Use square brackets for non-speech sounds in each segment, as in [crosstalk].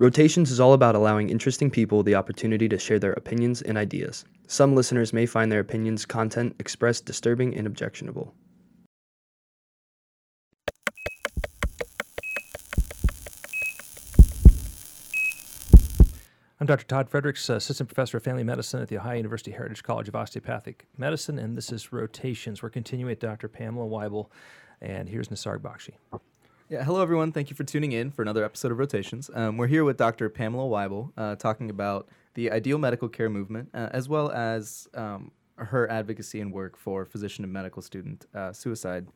Rotations is all about allowing interesting people the opportunity to share their opinions and ideas. Some listeners may find their opinions, content expressed disturbing and objectionable. I'm Dr. Todd Fredericks, Assistant Professor of Family Medicine at The Ohio University Heritage College of Osteopathic Medicine, and this is Rotations. We're continuing with Dr. Pamela Wible, and here's Nisarg Bakshi. Yeah, hello everyone. Thank you for tuning in for another episode of Rotations. Um, we're here with Dr. Pamela Wible uh, talking about the ideal medical care movement, uh, as well as um, her advocacy and work for physician and medical student uh, suicide.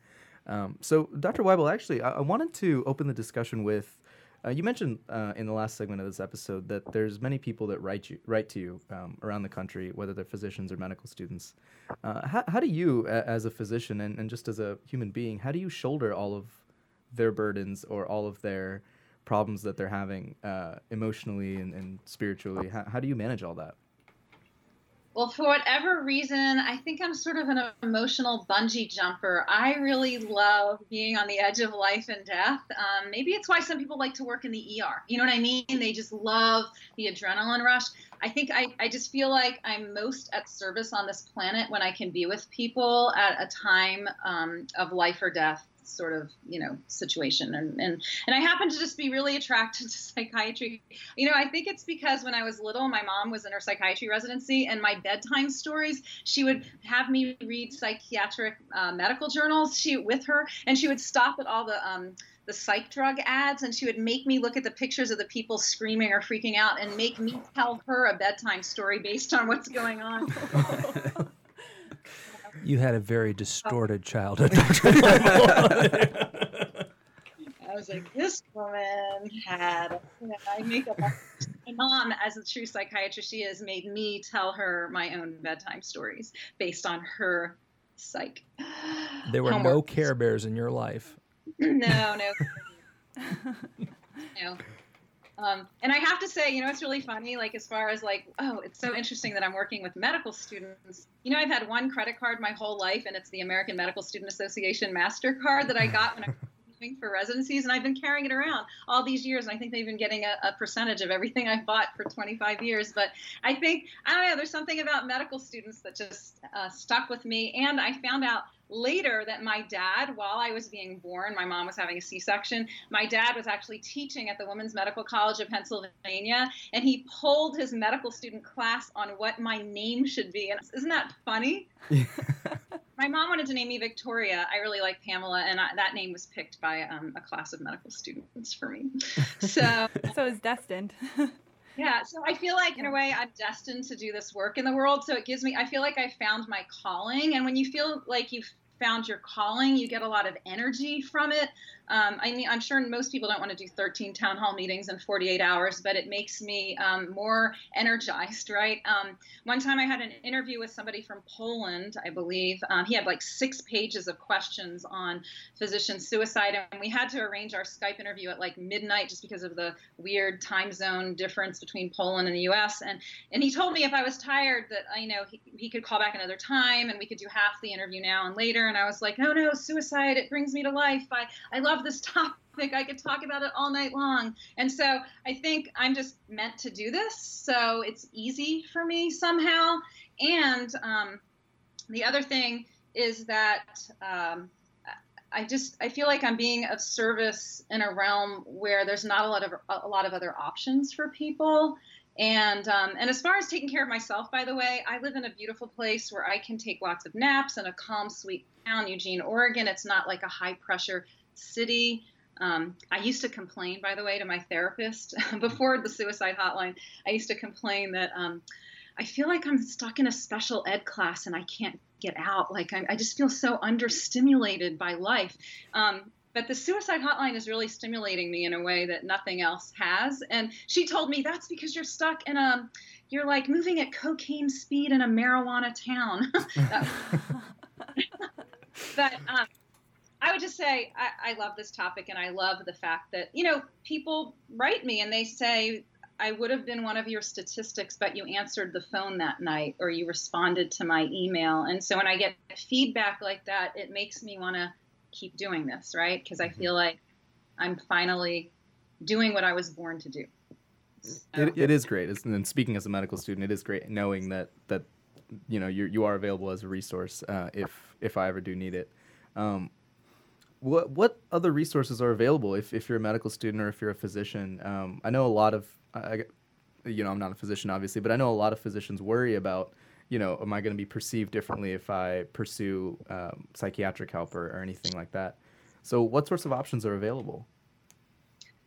Um, so, Dr. Wible, actually, I-, I wanted to open the discussion with uh, you mentioned uh, in the last segment of this episode that there's many people that write you write to you um, around the country, whether they're physicians or medical students. Uh, how, how do you, as a physician and, and just as a human being, how do you shoulder all of their burdens or all of their problems that they're having uh, emotionally and, and spiritually? How, how do you manage all that? Well, for whatever reason, I think I'm sort of an emotional bungee jumper. I really love being on the edge of life and death. Um, maybe it's why some people like to work in the ER. You know what I mean? They just love the adrenaline rush. I think I, I just feel like I'm most at service on this planet when I can be with people at a time um, of life or death sort of you know situation and and and I happen to just be really attracted [laughs] to psychiatry. You know, I think it's because when I was little, my mom was in her psychiatry residency, and my bedtime stories, she would have me read psychiatric uh, medical journals. She with her, and she would stop at all the um, the psych drug ads and she would make me look at the pictures of the people screaming or freaking out and make me tell her a bedtime story based on what's going on. [laughs] [laughs] You had a very distorted oh. childhood, [laughs] [laughs] I was like, this woman had. I make up. [laughs] My mom, as a true psychiatrist she is, made me tell her my own bedtime stories based on her psych. [sighs] There were Homework. no Care Bears in your life. no, no, no. Um, and I have to say, you know, it's really funny. Like as far as like, oh, it's so interesting that I'm working with medical students. You know, I've had one credit card my whole life, and it's the American Medical Student Association Mastercard that I got when I doing for residencies, and I've been carrying it around all these years. And I think they've been getting a, a percentage of everything [laughs] I've bought for 25 years. But I think I don't know. There's something about medical students that just uh, stuck with me, and I found out later that my dad, while I was being born, my mom was having a C section. My dad was actually teaching at the Women's Medical College of Pennsylvania, and he pulled his medical student class on what my name should be. And isn't that funny? [laughs] my mom wanted to name me Victoria. I really like Pamela, and I, that name was picked by um, a class of medical students for me. [laughs] So. So it's destined. [laughs] Yeah, so I feel like in a way I'm destined to do this work in the world. So it gives me, I feel like I found my calling. And when you feel like you've found your calling, you get a lot of energy from it. Um, I mean, I'm sure most people don't want to do 13 town hall meetings in 48 hours, but it makes me um, more energized, right? Um, one time I had an interview with somebody from Poland, I believe. Um, he had like six pages of questions on physician suicide, and we had to arrange our Skype interview at like midnight just because of the weird time zone difference between Poland and the U.S. And and he told me if I was tired that you know he, he could call back another time and we could do half the interview now and later. And I was like, no, no, suicide, it brings me to life. I I love this [laughs] topic. I could talk about it all night long. And so I think I'm just meant to do this. So it's easy for me somehow. And um, the other thing is that um, I just I feel like I'm being of service in a realm where there's not a lot of a lot of other options for people. And um, and as far as taking care of myself, by the way, I live in a beautiful place where I can take lots of naps in a calm, sweet town, Eugene, Oregon. It's not like a high pressure city. Um, I used to complain, by the way, to my therapist [laughs] before the suicide hotline. I used to complain that um, I feel like I'm stuck in a special ed class and I can't get out. Like I, I just feel so understimulated by life. Um, but the suicide hotline is really stimulating me in a way that nothing else has. And she told me that's because you're stuck in a, you're like moving at cocaine speed in a marijuana town. [laughs] but um, I would just say I, I love this topic and I love the fact that, you know, people write me and they say, I would have been one of your statistics, but you answered the phone that night or you responded to my email. And so when I get feedback like that, it makes me want to keep doing this, right? Because I feel like I'm finally doing what I was born to do. It, it is great. It's, and speaking as a medical student, it is great knowing that that you know you you are available as a resource uh, if if I ever do need it. Um, what what other resources are available if, if you're a medical student or if you're a physician? Um, I know a lot of I, you know I'm not a physician obviously, but I know a lot of physicians worry about you know am I going to be perceived differently if I pursue um, psychiatric help or, or anything like that. So what sorts of options are available?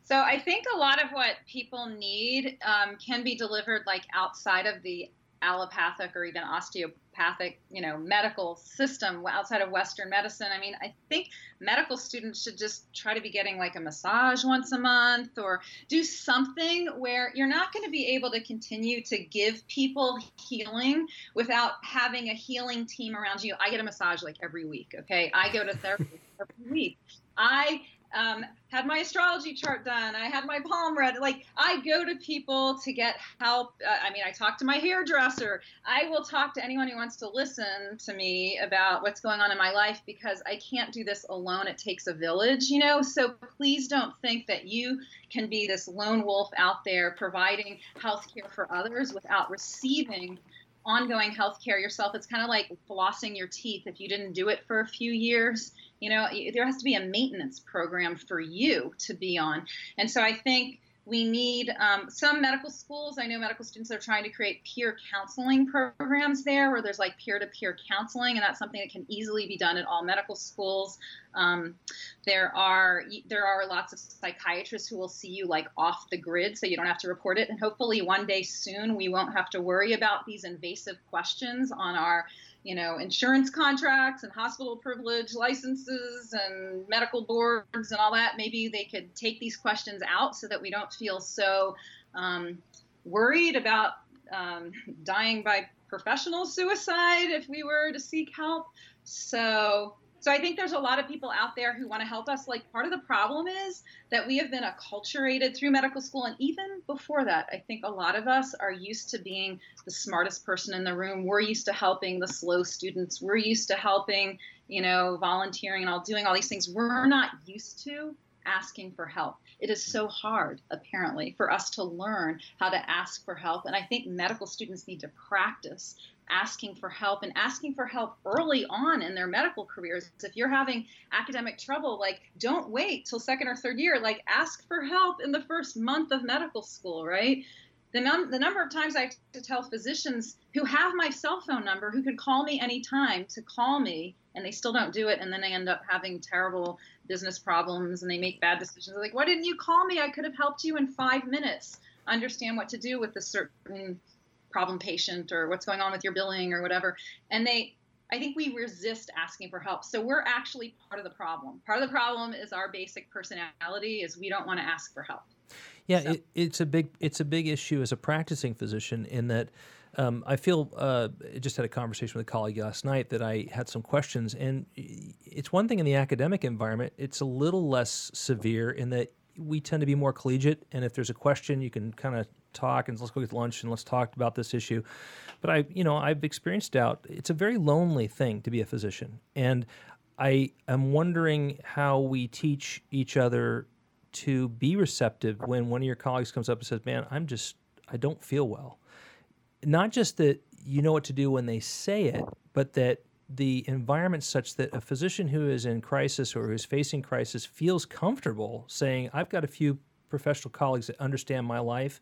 So I think a lot of what people need um, can be delivered like outside of the allopathic or even osteopathic, you know, medical system outside of Western medicine. I mean, I think medical students should just try to be getting like a massage once a month or do something where you're not going to be able to continue to give people healing without having a healing team around you. I get a massage like every week, okay? I go to therapy [laughs] every week. I um, had my astrology chart done. I had my palm read. Like I go to people to get help. Uh, I mean, I talk to my hairdresser. I will talk to anyone who wants to listen to me about what's going on in my life because I can't do this alone. It takes a village, you know. So please don't think that you can be this lone wolf out there providing health care for others without receiving ongoing health care yourself. It's kind of like flossing your teeth. If you didn't do it for a few years, you know, there has to be a maintenance program for you to be on. And so I think we need um, some medical schools. I know medical students are trying to create peer counseling programs there where there's like peer to peer counseling, and that's something that can easily be done at all medical schools. Um, there are there are lots of psychiatrists who will see you like off the grid, so you don't have to report it. And hopefully, one day soon, we won't have to worry about these invasive questions on our you know, insurance contracts and hospital privilege licenses and medical boards and all that, maybe they could take these questions out so that we don't feel so um, worried about um, dying by professional suicide if we were to seek help. So so I think there's a lot of people out there who want to help us. Like part of the problem is that we have been acculturated through medical school, and even before that, I think a lot of us are used to being the smartest person in the room. We're used to helping the slow students. We're used to helping, you know, volunteering and all doing all these things. We're not used to asking for help. It is so hard, apparently, for us to learn how to ask for help. And I think medical students need to practice asking for help and asking for help early on in their medical careers. If you're having academic trouble, like don't wait till second or third year, like ask for help in the first month of medical school, right? The, num- the number of times I have to tell physicians who have my cell phone number, who could call me anytime, to call me, and they still don't do it, and then they end up having terrible business problems and they make bad decisions. They're like, why didn't you call me? I could have helped you in five minutes understand what to do with a certain problem patient or what's going on with your billing or whatever. And they, I think we resist asking for help. So we're actually part of the problem. Part of the problem is our basic personality is we don't want to ask for help. Yeah, so. it, it's a big it's a big issue as a practicing physician in that um, I feel uh, I just had a conversation with a colleague last night that I had some questions, and it's one thing in the academic environment. It's a little less severe in that we tend to be more collegiate, and if there's a question, you can kind of talk and let's go get lunch and let's talk about this issue. But I, you know, I've experienced doubt. It's a very lonely thing to be a physician, and I am wondering how we teach each other to be receptive when one of your colleagues comes up and says, "Man, I'm just, I don't feel well." Not just that you know what to do when they say it, but that the environment such that a physician who is in crisis or who's facing crisis feels comfortable saying, I've got a few professional colleagues that understand my life.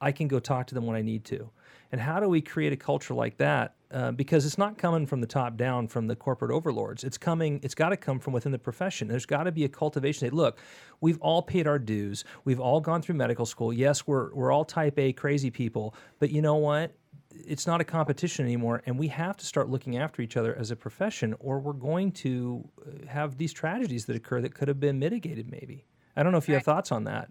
I can go talk to them when I need to. And how do we create a culture like that? Uh, because it's not coming from the top down from the corporate overlords. It's coming. It's got to come from within the profession. There's got to be a cultivation. Say, look, we've all paid our dues. We've all gone through medical school. Yes, we're we're all Type A crazy people. But you know what? It's not a competition anymore, and we have to start looking after each other as a profession, or we're going to uh, have these tragedies that occur that could have been mitigated. Maybe. I don't know if you have thoughts on that.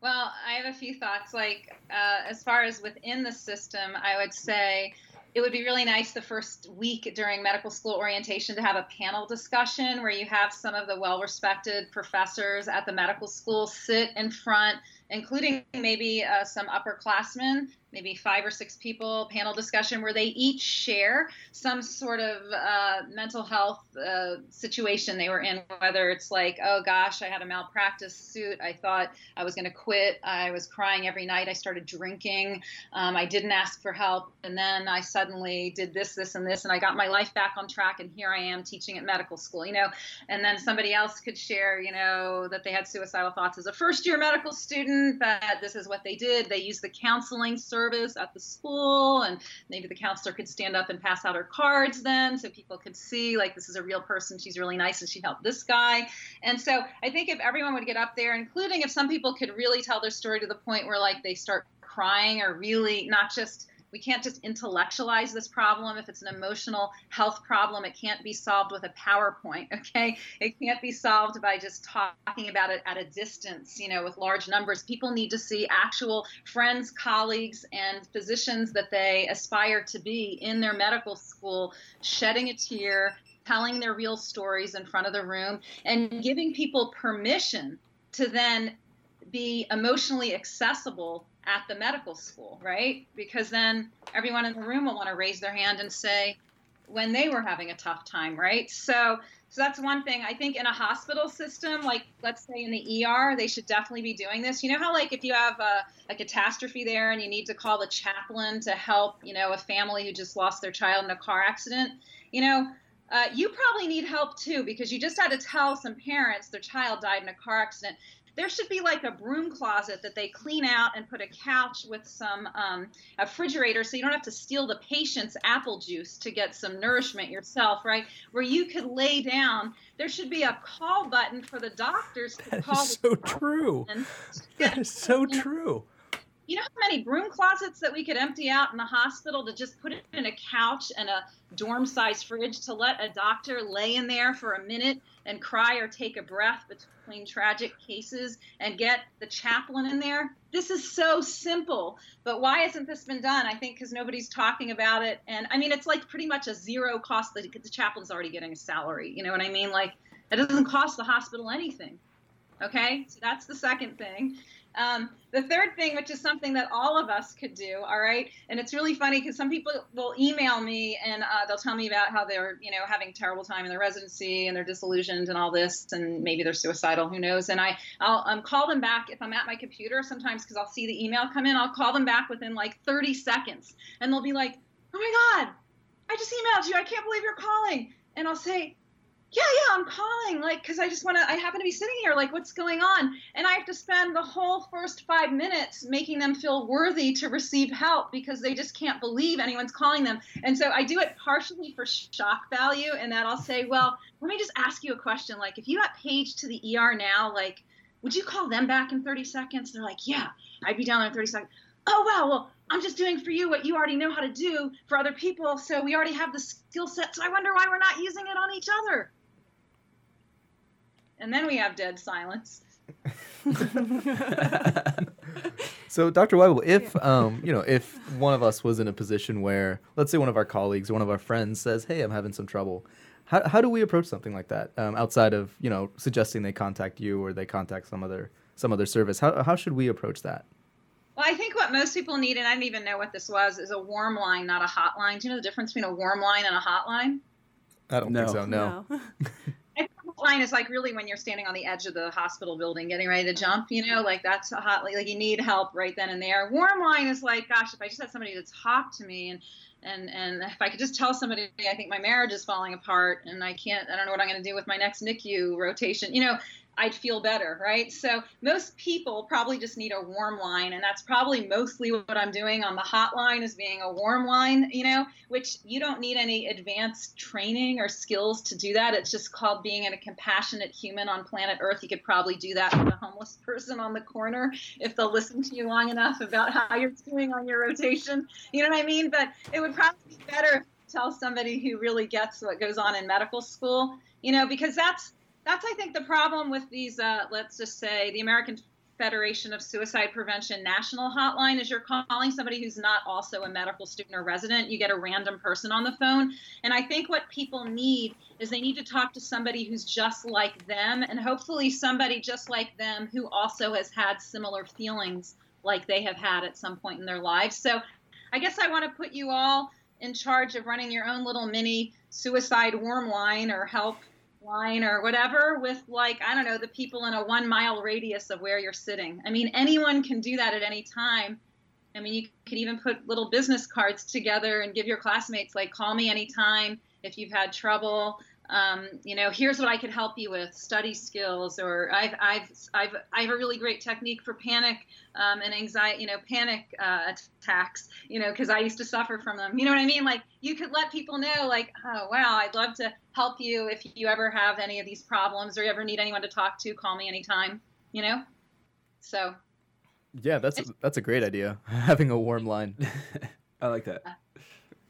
Well, I have a few thoughts. Like, uh, as far as within the system, I would say it would be really nice the first week during medical school orientation to have a panel discussion where you have some of the well respected professors at the medical school sit in front including maybe uh, some upperclassmen maybe five or six people panel discussion where they each share some sort of uh, mental health uh, situation they were in whether it's like oh gosh i had a malpractice suit. I thought i was going to quit. I was crying every night. I started drinking. Um, i didn't ask for help. And then i suddenly did this this and this and i got my life back on track and here i am teaching at medical school you know? And then somebody else could share you know that they had suicidal thoughts as a first year medical student that this is what they did. They used the counseling service service at the school and maybe the counselor could stand up and pass out her cards then so people could see like this is a real person she's really nice and she helped this guy. And so i think if everyone would get up there including if some people could really tell their story to the point where like they start crying or really not just we can't just intellectualize this problem. If it's an emotional health problem, it can't be solved with a PowerPoint, [laughs] okay? It can't be solved by just talking about it at a distance, you know, with large numbers. People need to see actual friends, colleagues, and physicians that they aspire to be in their medical school shedding a tear, telling their real stories in front of the room, and giving people permission to then be emotionally accessible at the medical school, right? Because then everyone in the room will want to raise their hand and say when they were having a tough time, right? So so that's one thing. I think in a hospital system, like let's say in the ER, they should definitely be doing this. You know how like if you have a, a catastrophe there and you need to call the chaplain to help, you know, a family who just lost their child in a car accident, you know, uh, you probably need help too because you just had to tell some parents their child died in a car accident there should be like a broom closet that they clean out and put a couch with some um, a refrigerator so you don't have to steal the patient's apple juice to get some nourishment yourself right? Where you could lay down there should be a call button for the doctors to that call is so true. that is so [laughs] true you know how many broom closets that we could empty out in the hospital to just put it in a couch and a dorm size fridge to let a doctor lay in there for a minute and cry or take a breath between tragic cases and get the chaplain in there. This is so simple, but why hasn't this been done? I think because nobody's talking about it. And I mean, it's like pretty much a zero cost. The, the chaplain's already getting a salary. You know what I mean? Like, it doesn't cost the hospital anything. Okay, so that's the second thing. Um, the third thing, which is something that all of us could do, all right, and it's really funny because some people will email me and uh, they'll tell me about how they're, you know, having terrible time in their residency and they're disillusioned and all this, and maybe they're suicidal, who knows? And I, I'll um, call them back if I'm at my computer sometimes because I'll see the email come in. I'll call them back within like 30 seconds, and they'll be like, "Oh my God, I just emailed you. I can't believe you're calling." And I'll say, yeah, yeah, I'm calling, like, because I just want to, I happen to be sitting here, like, what's going on? And I have to spend the whole first five minutes making them feel worthy to receive help because they just can't believe anyone's calling them. And so I do it partially for shock value, and that I'll say, well, let me just ask you a question. Like, if you got paged to the ER now, like, would you call them back in 30 seconds? They're like, yeah, I'd be down there in 30 seconds. Oh, wow, well, I'm just doing for you what you already know how to do for other people. So we already have the skill set. So I wonder why we're not using it on each other and then we have dead silence. [laughs] so, Dr. Wible, if um, you know, if one of us was in a position where, let's say, one of our colleagues or one of our friends says, "Hey, I'm having some trouble," how how do we approach something like that um, outside of you know suggesting they contact you or they contact some other some other service? How how should we approach that? Well, I think what most people need, and I didn't even know what this was, is a warm line, not a hotline. Do you know the difference between a warm line and a hotline? I don't no. think so. No. no. [laughs] line is like really when you're standing on the edge of the hospital building getting ready to jump you know like that's a hot like you need help right then and there. Warm line is like gosh if i just had somebody to talk to me and and and if i could just tell somebody i think my marriage is falling apart and i can't i don't know what i'm going to do with my next nicu rotation you know I'd feel better, right? So most people probably just need a warm line, and that's probably mostly what I'm doing on the hotline is being a warm line, you know, which you don't need any advanced training or skills to do that. It's just called being a compassionate human on planet Earth. You could probably do that with a homeless person on the corner if they'll listen to you long enough about how you're doing on your rotation. You know what I mean? But it would probably be better tell somebody who really gets what goes on in medical school, you know, because that's that's I think the problem with these. Uh, let's just say the American Federation of Suicide Prevention national hotline is you're calling somebody who's not also a medical student or resident. You get a random person on the phone. And I think what people need is they need to talk to somebody who's just like them and hopefully somebody just like them who also has had similar feelings like they have had at some point in their lives. So I guess I want to put you all in charge of running your own little mini suicide warm line or help line or whatever with like i don't know the people in a one mile radius of where you're sitting. I mean anyone can do that at any time. I mean you could even put little business cards together and give your classmates like call me anytime if you've had trouble um, you know, here's what I could help you with, study skills, or I've, I've, I've, I have a really great technique for panic um, and anxiety, you know, panic uh, attacks, you know, because I used to suffer from them. You know what I mean? Like you could let people know, like, oh, wow, I'd love to help you if you ever have any of these problems or you ever need anyone to talk to, call me anytime, you know? So. Yeah, that's, that's a great idea. [laughs] Having a warm line. [laughs] I like that.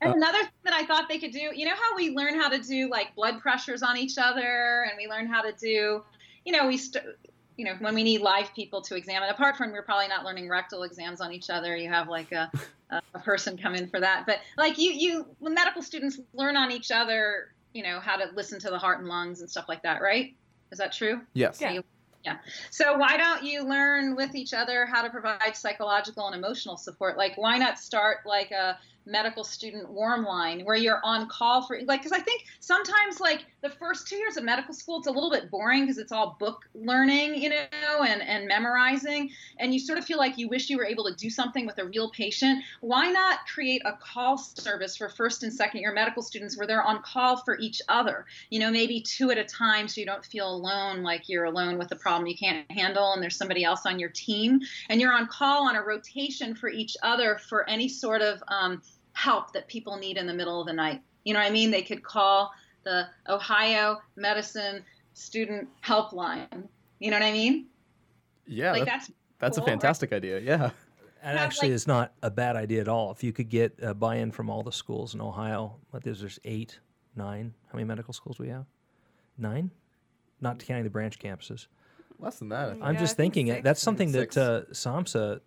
And uh, another thing that I thought they could do, you know how we learn how to do like blood pressures on each other, and we learn how to do, you know, we, st- you know, when we need live people to examine. Apart from we're probably not learning rectal exams on each other. You have like a, a person come in for that, but like you, you medical students learn on each other, you know, how to listen to the heart and lungs and stuff like that, right? Is that true? Yes. Yeah. Yeah. So why don't you learn with each other how to provide psychological and emotional support? Like, why not start like a medical student warm line where you're on call for like because i think sometimes like the first two years of medical school it's a little bit boring because it's all book learning you know and and memorizing and you sort of feel like you wish you were able to do something with a real patient. Why not create a call service for first and second year medical students where they're on call for each other you know maybe two at a time so you don't feel alone like you're alone with a problem you can't handle and there's somebody else on your team and you're on call on a rotation for each other for any sort of um, help that people need in the middle of the night. You know what I mean? They could call the Ohio Medicine Student Helpline. You know what I mean? Yeah, like that's that's that's cool, a fantastic right? idea. Yeah. That actually like- is not a bad idea at all. If you could get uh, buy-in from all the schools in Ohio, what is there's eight, nine? How many medical schools we have? Nine, not counting the branch campuses. Less than that. I think. I'm Yeah, just I think thinking six. that's something Six. that uh, SAMHSA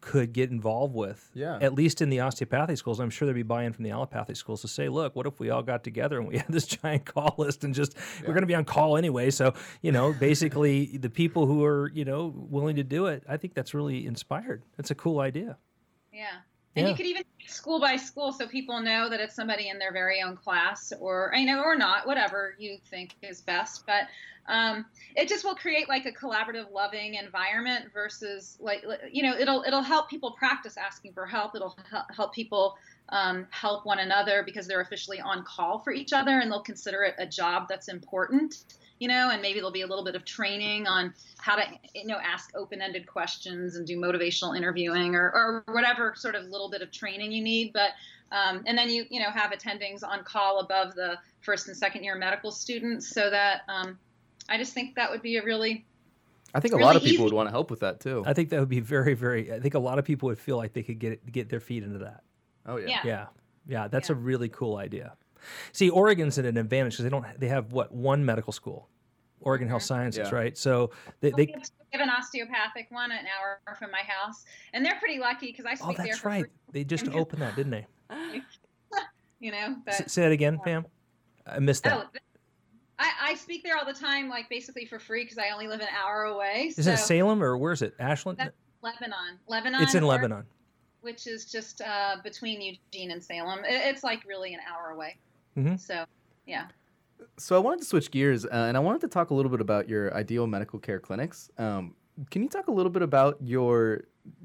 could get involved with. Yeah. At least in the osteopathy schools, I'm sure there'd be buy-in from the allopathy schools to say, look, what if we all got together and we [laughs] had this giant call list and just we're going to be on call anyway. So you know, basically, the people who are you know willing to do it, I think that's really inspired. That's a cool idea. Yeah. And Yeah. you could even school by school so people know that it's somebody in their very own class or I know or not, whatever you think is best. But um, it just will create like a collaborative, loving environment versus like you know it'll it'll help people practice asking for help. It'll hel- help people um, help one another because they're officially on call for each other and they'll consider it a job that's important. You know, and maybe there'll be a little bit of training on how to you know ask open-ended questions and do motivational interviewing or, or whatever sort of little bit of training you need but um, and then you you know have attendings on call above the first and second year medical students so that um, i just think that would be a really I think a really lot of people easy. would want to help with that too. I think that would be very, very. I think a lot of people would feel like they could get get their feet into that. oh yeah. yeah, Yeah, yeah, that's Yeah. a really cool idea. See, Oregon's at an advantage because they don't. They have what one medical school, Oregon Health Sciences, Yeah. right? So they, Well, they we have we have an osteopathic one an hour from my house and they're pretty lucky because i speak oh, that's for right. They just [laughs] opened that, didn't they? [laughs] you know S- say that again, Pam. I missed that. oh I, I speak there all the time like basically for free because i only live an hour away Is so it Salem or where is it? Ashland. That's lebanon lebanon It's in or- Lebanon. which is just uh, between Eugene and Salem. It- It's like really an hour away. Mhm. So, yeah. So I wanted to switch gears, uh, and I wanted to talk a little bit about your ideal medical care clinics. Um, can you talk a little bit about your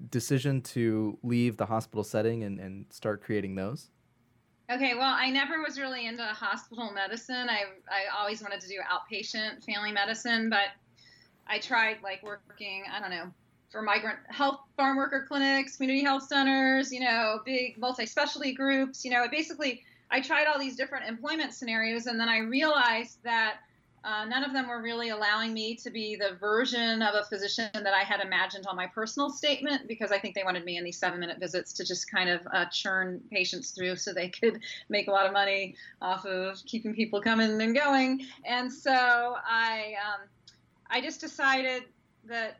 decision to leave the hospital setting and, and start creating those? Okay. Well, I never was really into hospital medicine. I I always wanted to do outpatient family medicine, but I tried like working. I don't know for migrant health farm worker clinics, community health centers. You know, big multi-specialty groups. You know, it basically I tried all these different employment scenarios, and then I realized that uh, none of them were really allowing me to be the version of a physician that I had imagined on my personal statement because I think they wanted me in these seven minute visits to just kind of uh, churn patients through so they could [laughs] make a lot of money off of keeping people coming and going. And so I, um, I just decided that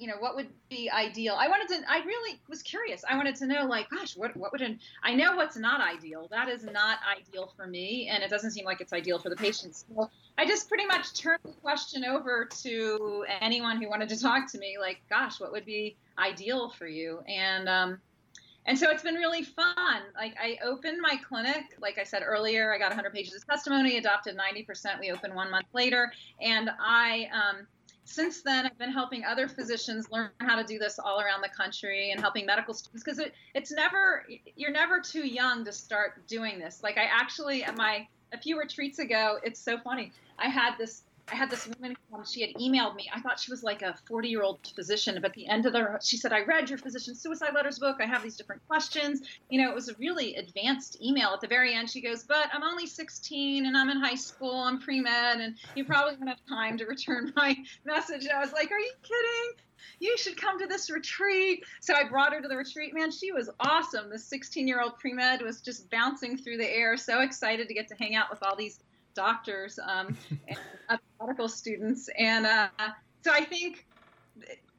you know, what would be ideal? I wanted to, I really was curious. I wanted to know, like, gosh, what, what would, an, I know what's not ideal. That is not ideal for me, and it doesn't seem like it's ideal for the patients. So I just pretty much turned the question over to anyone who wanted to talk to me, like, gosh, what would be ideal for you? And, um, and so it's been really fun. Like I opened my clinic, like I said earlier, I got 100 pages of testimony, adopted 90%. We opened one month later, and I um, since then I've been helping other physicians learn how to do this all around the country and helping medical students because it, it's never you're never too young to start doing this. Like I actually at my a few retreats ago, it's so funny. I had this I had this woman come. She had emailed me. I thought she was like a 40 year old physician, but at the end of the, she said, I read your physician suicide letters book. I have these different questions. You know, it was a really advanced email. At the very end, she goes, But I'm only 16 and I'm in high school. I'm pre med, and you probably don't have time to return [laughs] my message. And I was like, Are you kidding? you should come to this retreat. So I brought her to the retreat. Man, she was awesome. The 16 year old pre med was just bouncing through the air, so excited to get to hang out with all these doctors um, and medical students. And uh, so I think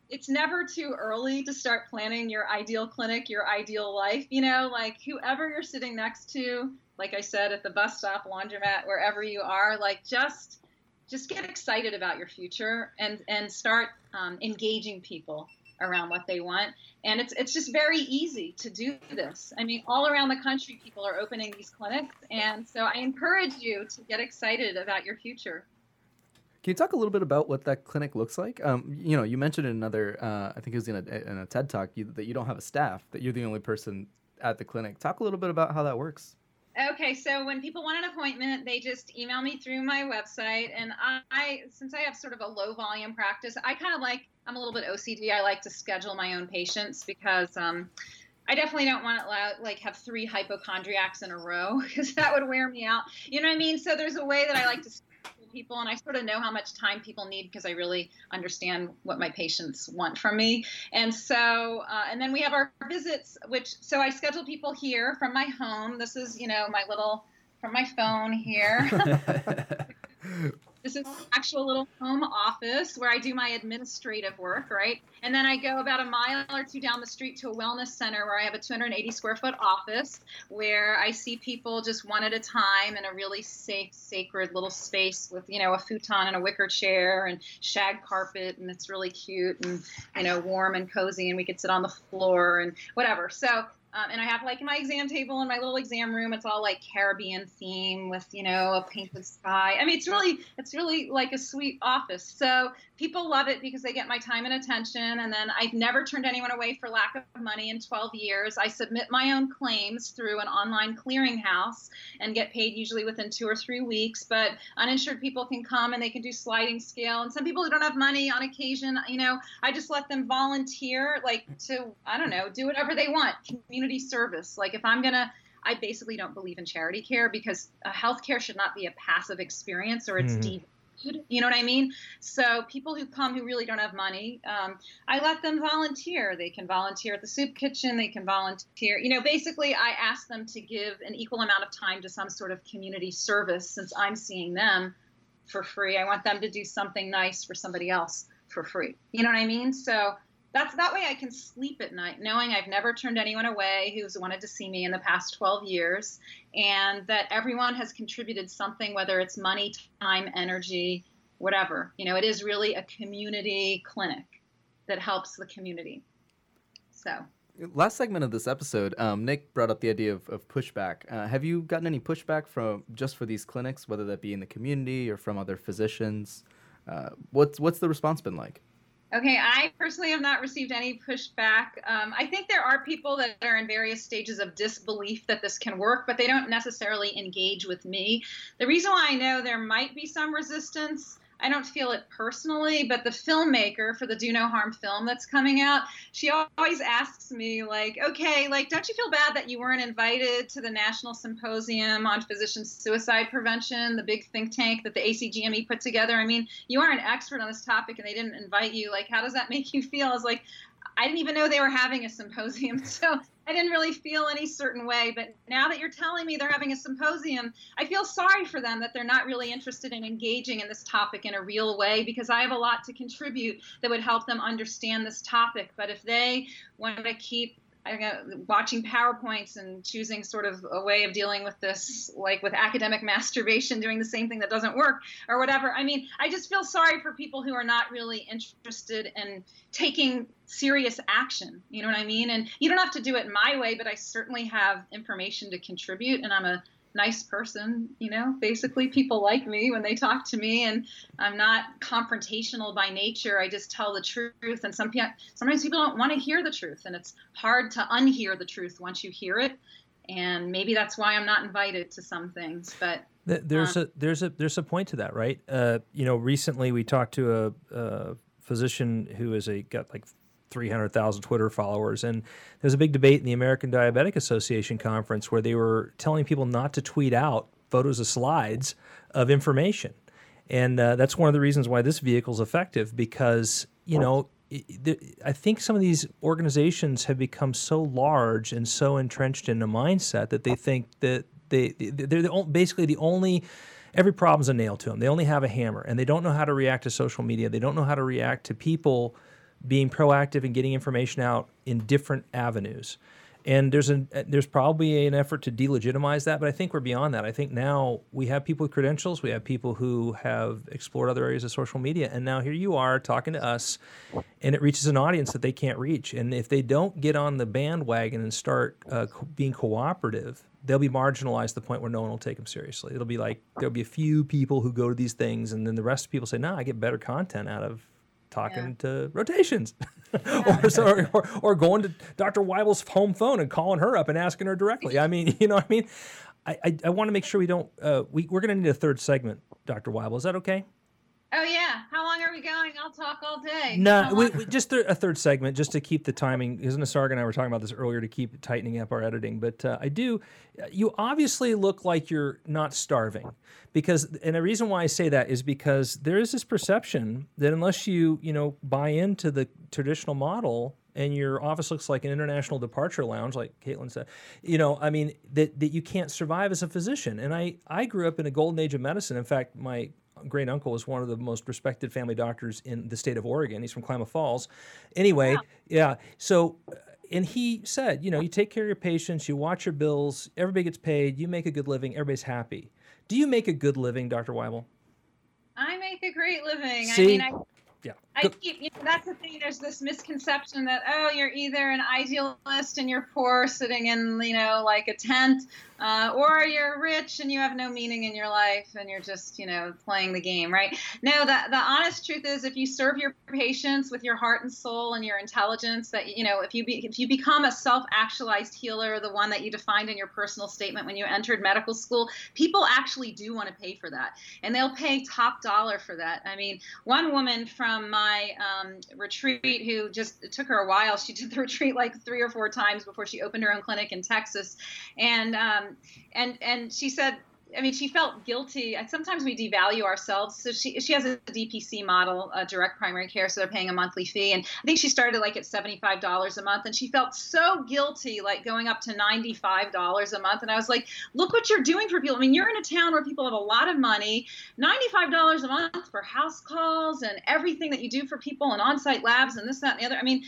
it's never too early to start planning your ideal clinic, your ideal life. You know, like whoever you're sitting next to, like I said, at the bus stop, laundromat, wherever you are, like just just get excited about your future and and start um, engaging people around what they want. And it's it's just very easy to do this. I mean, all around the country, people are opening these clinics, and so I encourage you to get excited about your future. Can you talk a little bit about what that clinic looks like? Um, you know, you mentioned in another, uh, I think it was in a, in a TED talk, you, that you don't have a staff, that you're the only person at the clinic. Talk a little bit about how that works. Okay, so when people want an appointment, they just email me through my website, and I, since I have sort of a low volume practice, I kind of like I'm a little bit OCD. I like to schedule my own patients because um, I definitely don't want to like have three hypochondriacs in a row [laughs] because that would wear me out. You know what I mean? So there's a way that I like to people and I sort of know how much time people need because I really understand what my patients want from me. And so, uh, and then we have our visits, which, so I schedule people here from my home. This is, you know, my little, from my phone here. [laughs] [laughs] This is actual little home office where I do my administrative work, right? And then I go about a mile or two down the street to a wellness center where I have a 280 square foot office where I see people just one at a time in a really safe, sacred little space with, you know, a futon and a wicker chair and shag carpet. And it's really cute and, you know, warm and cozy. And we could sit on the floor and whatever. So um, and I have like my exam table in my little exam room. It's all like Caribbean theme with you know a painted sky. I mean, it's really it's really like a sweet office. So people love it because they get my time and attention. And then I've never turned anyone away for lack of money in 12 years. I submit my own claims through an online clearinghouse and get paid usually within two or three weeks. But uninsured people can come and they can do sliding scale. And some people who don't have money on occasion, you know, I just let them volunteer, like to I don't know, do whatever they want service. Like if I'm going to, I basically don't believe in charity care because healthcare should not be a passive experience or it's mm-hmm. You know what I mean? So people who come who really don't have money, um, I let them volunteer. They can volunteer at the soup kitchen. They can volunteer. You know, basically, I ask them to give an equal amount of time to some sort of community service since I'm seeing them for free. I want them to do something nice for somebody else for free. You know what I mean? So that's that way I can sleep at night knowing I've never turned anyone away who's wanted to see me in the past 12 years and that everyone has contributed something whether it's money, time, energy, whatever. You know, it is really a community clinic that helps the community. So last segment of this episode, um, Nick brought up the idea of, of pushback. Uh, have you gotten any pushback from just for these clinics, whether that be in the community or from other physicians? Uh, what's what's the response been like? Okay, I personally have not received any pushback. Um, I think there are people that are in various stages of disbelief that this can work, but they don't necessarily engage with me. The reason why I know there might be some resistance I don't feel it personally, but the filmmaker for the Do No Harm film that's coming out, she always asks me, like, okay, like, don't you feel bad that you weren't invited to the National Symposium on Physician Suicide Prevention, the big think tank that the ACGME put together? I mean, you are an expert on this topic and they didn't invite you. Like, how does that [laughs] make you feel? I was like, I didn't even know they were having a symposium. [laughs] So I didn't really feel any certain way. But now that you're telling me they're having a symposium, I feel sorry for them that they're not really interested in engaging in this topic in a real way because I have a lot to contribute that would help them understand this topic. But if they want to keep I know, watching PowerPoints and choosing sort of a way of dealing with this, like with academic [laughs] masturbation, doing the same thing that doesn't work or whatever. I mean, I just feel sorry for people who are not really interested in taking serious action. You know what I mean? And you don't have to do it my way, but I certainly have information to contribute, and I'm a nice person, you know. Basically, people like me when they talk to me, and I'm not confrontational by nature. I just tell the truth, and some sometimes people don't want to hear the truth, and it's hard to unhear the truth once you hear it. And maybe that's why I'm not invited to some things, but. There's uh, a there's a there's a point to that, right? Uh, you know, recently we talked to a, a physician who is a got like 300,000 Twitter followers. And there's a big debate in the American Diabetic Association conference where they were telling people not to tweet out photos of slides of information. And uh, that's one of the reasons why this vehicle is effective because, you know, I think some of these organizations have become so large and so entrenched in a mindset that they think that they they're the, basically the only every problem's a nail to them. They only have a hammer and they don't know how to react to social media. They don't know how to react to people being proactive and getting information out in different avenues. And there's an there's probably an effort to delegitimize that, but I think we're beyond that. I think now we have people with credentials, we have people who have explored other areas of social media, and now here you are talking to us, and it reaches an audience that they can't reach. And if they don't get on the bandwagon and start uh, co- being cooperative, they'll be marginalized to the point where no one will take them seriously. It'll be like there'll be a few people who go to these things, and then the rest of people say, "No, I get better content out of talking yeah. to rotations [laughs] or, so, or, or, going to Dr. Wible's home phone and calling her up and asking her directly. I mean, [laughs] you know, what I mean, I, I, I want to make sure we don't, uh, we, we're going to need a third segment, Dr. Wible. Is that okay? Oh yeah. How long are we going? I'll talk all day. No, we, we, just th- a third segment, just to keep the timing. Because Nisarg and I were talking about this earlier to keep tightening up our editing. But uh, I do. You obviously look like you're not starving, because and the reason why I say that is because there is this perception that unless you you know buy into the traditional model and your office looks like an international departure lounge, like Caitlin said, you know, I mean, that, that you can't survive as a physician. And I, I grew up in a golden age of medicine. In fact, my great uncle is one of the most respected family doctors in the state of Oregon. He's from Klamath Falls. Anyway, yeah. So, uh, and he said, you know, you take care of your patients, you watch your bills, everybody gets paid, you make a good living, everybody's happy. Do you make a good living, Dr. Wible? I make a great living. See? I mean, I yeah. I keep, you know, that's the thing. There's this misconception that, oh, you're either an idealist and you're poor sitting in, you know, like a tent, uh, or you're rich and you have no meaning in your life and you're just, you know, playing the game, right? No, the, the honest truth is if you serve your patients with your heart and soul and your intelligence, that, you know, if you, be, if you become a self actualized healer, the one that you defined in your personal statement when you entered medical school, people actually do want to pay for that. And they'll pay top dollar for that. I mean, one woman from my um, retreat who just took her a while, she did the [laughs] retreat like three or four times before she opened her own clinic in Texas. And, um, and and she said I mean, she felt guilty. Sometimes we devalue ourselves. So she she has a DPC model, a direct primary care, so they're paying a monthly fee. And I think she started like at seventy five dollars a month, and she felt so guilty, like going up to ninety five dollars a month. And I was like, look what you're doing for people. I mean, you're in a town where people have a lot of money. Ninety five dollars a month for house calls and everything that you do for people and on site labs and this that and the other. I mean,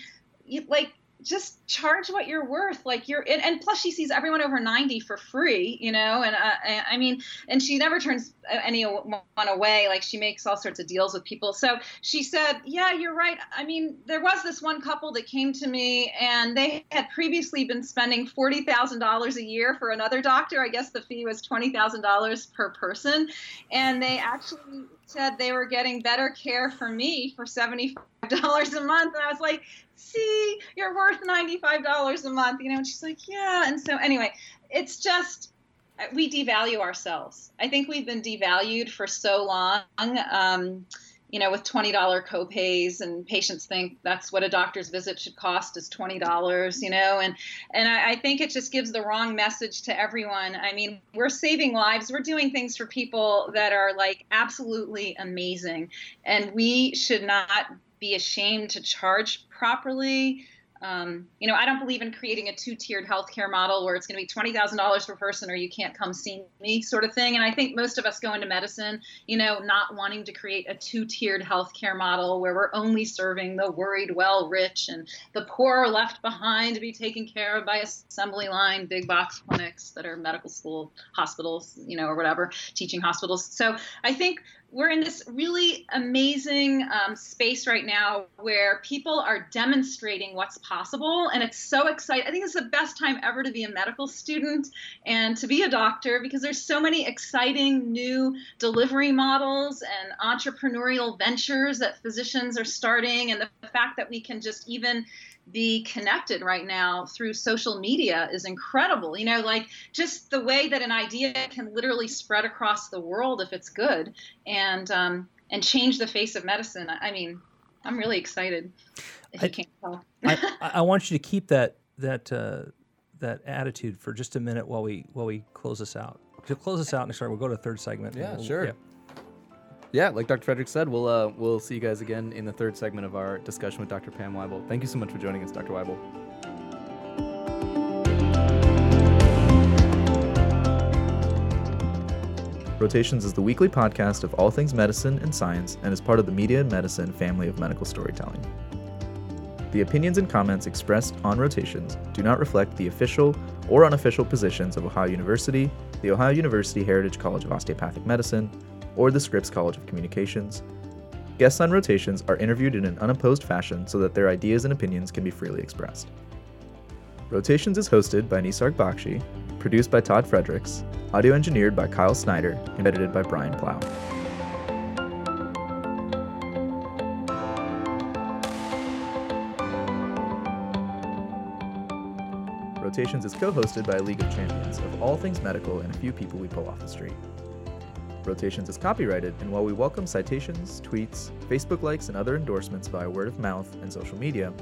you, like just charge what you're worth like you're and, and, plus she sees everyone over 90 for free you know and uh, i mean and she never turns anyone away like she makes all sorts of deals with people. So she said yeah you're right. I mean there was this one couple that came to me and they had previously been spending $40000 a year for another doctor. I guess the fee was $20000 per person. And they actually said they were getting better care for me for $75 a month. And i was like see, you're worth $95 a month, you know? And she's like, yeah. And so, anyway, it's just, we devalue ourselves. I think we've been devalued for so long. Um, you know, with $20 copays and patients think that's what a doctor's visit should cost is $20, you know, and, and I, I, think it just gives the wrong message to everyone. I mean, we're saving lives. We're doing things for people that are like absolutely amazing. And we should not be ashamed to charge properly. um, you know, I don't believe in creating a two-tiered healthcare model where it's going to be twenty thousand dollars per person or you can't come see me, sort of thing. And I think most of us go into medicine, you know, not wanting to create a two-tiered healthcare model where we're only serving the worried, well, rich, and the poor are left behind to be taken care of by assembly line big box clinics that are medical school hospitals, you know, or whatever, teaching hospitals. So I think we're in this really amazing um, space right now where people are demonstrating what's possible and it's so exciting. I think it's the best time ever to be a medical student and to be a doctor because there's so many exciting new delivery models and entrepreneurial ventures that physicians are starting and the fact that we can just even be connected right now through social media is incredible. You know, like just the way that an idea can literally spread across the world if it's good and um, and change the face of medicine. I mean, I'm really excited. If I, you can't tell, [laughs] I, I, want you to keep that that uh, that attitude for just a minute while we while we close this out. To close this out, and sorry, we'll go to the third segment. Yeah, we'll, sure. Yeah yeah, like Dr. Frederick said, we'll uh, we'll see you guys again in the third segment of our discussion with Dr. Pam Wible. Thank you so much for joining us, Dr. Wible. Rotations is the weekly podcast of all things medicine and science and is part of the Media and Medicine family of medical storytelling. The opinions and comments expressed on Rotations do not reflect the official or unofficial positions of Ohio University, the Ohio University Heritage College of Osteopathic Medicine, or the Scripps College of Communications. Guests on rotations are interviewed in an unopposed fashion so that their ideas and opinions can be freely expressed. Rotations is hosted by Nisarg Bakshi, produced by Todd Fredericks, audio engineered by Kyle Snyder, and edited by Brian Plow. Rotations is co hosted by a League of Champions of all things medical and a few people we pull off the street. Rotations is copyrighted, and while we welcome citations, tweets, Facebook likes, and other endorsements via word of mouth and social media,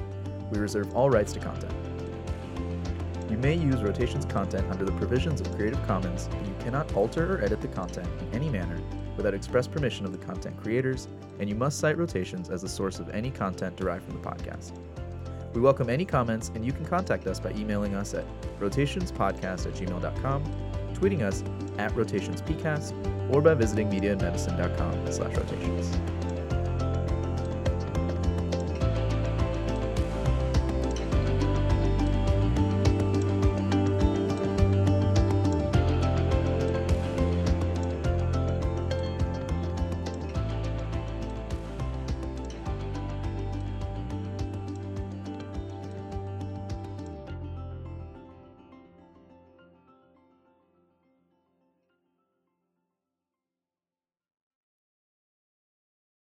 we reserve all rights to content. You may use Rotations content under the provisions of Creative Commons, but you cannot alter or edit the content in any manner without express permission of the content creators, and you must cite Rotations as the source of any content derived from the podcast. We welcome any comments, and you can contact us by emailing us at rotationspodcast at gmail.com, tweeting us at rotationspcast, or by visiting mediaandmedicine.com slash rotations.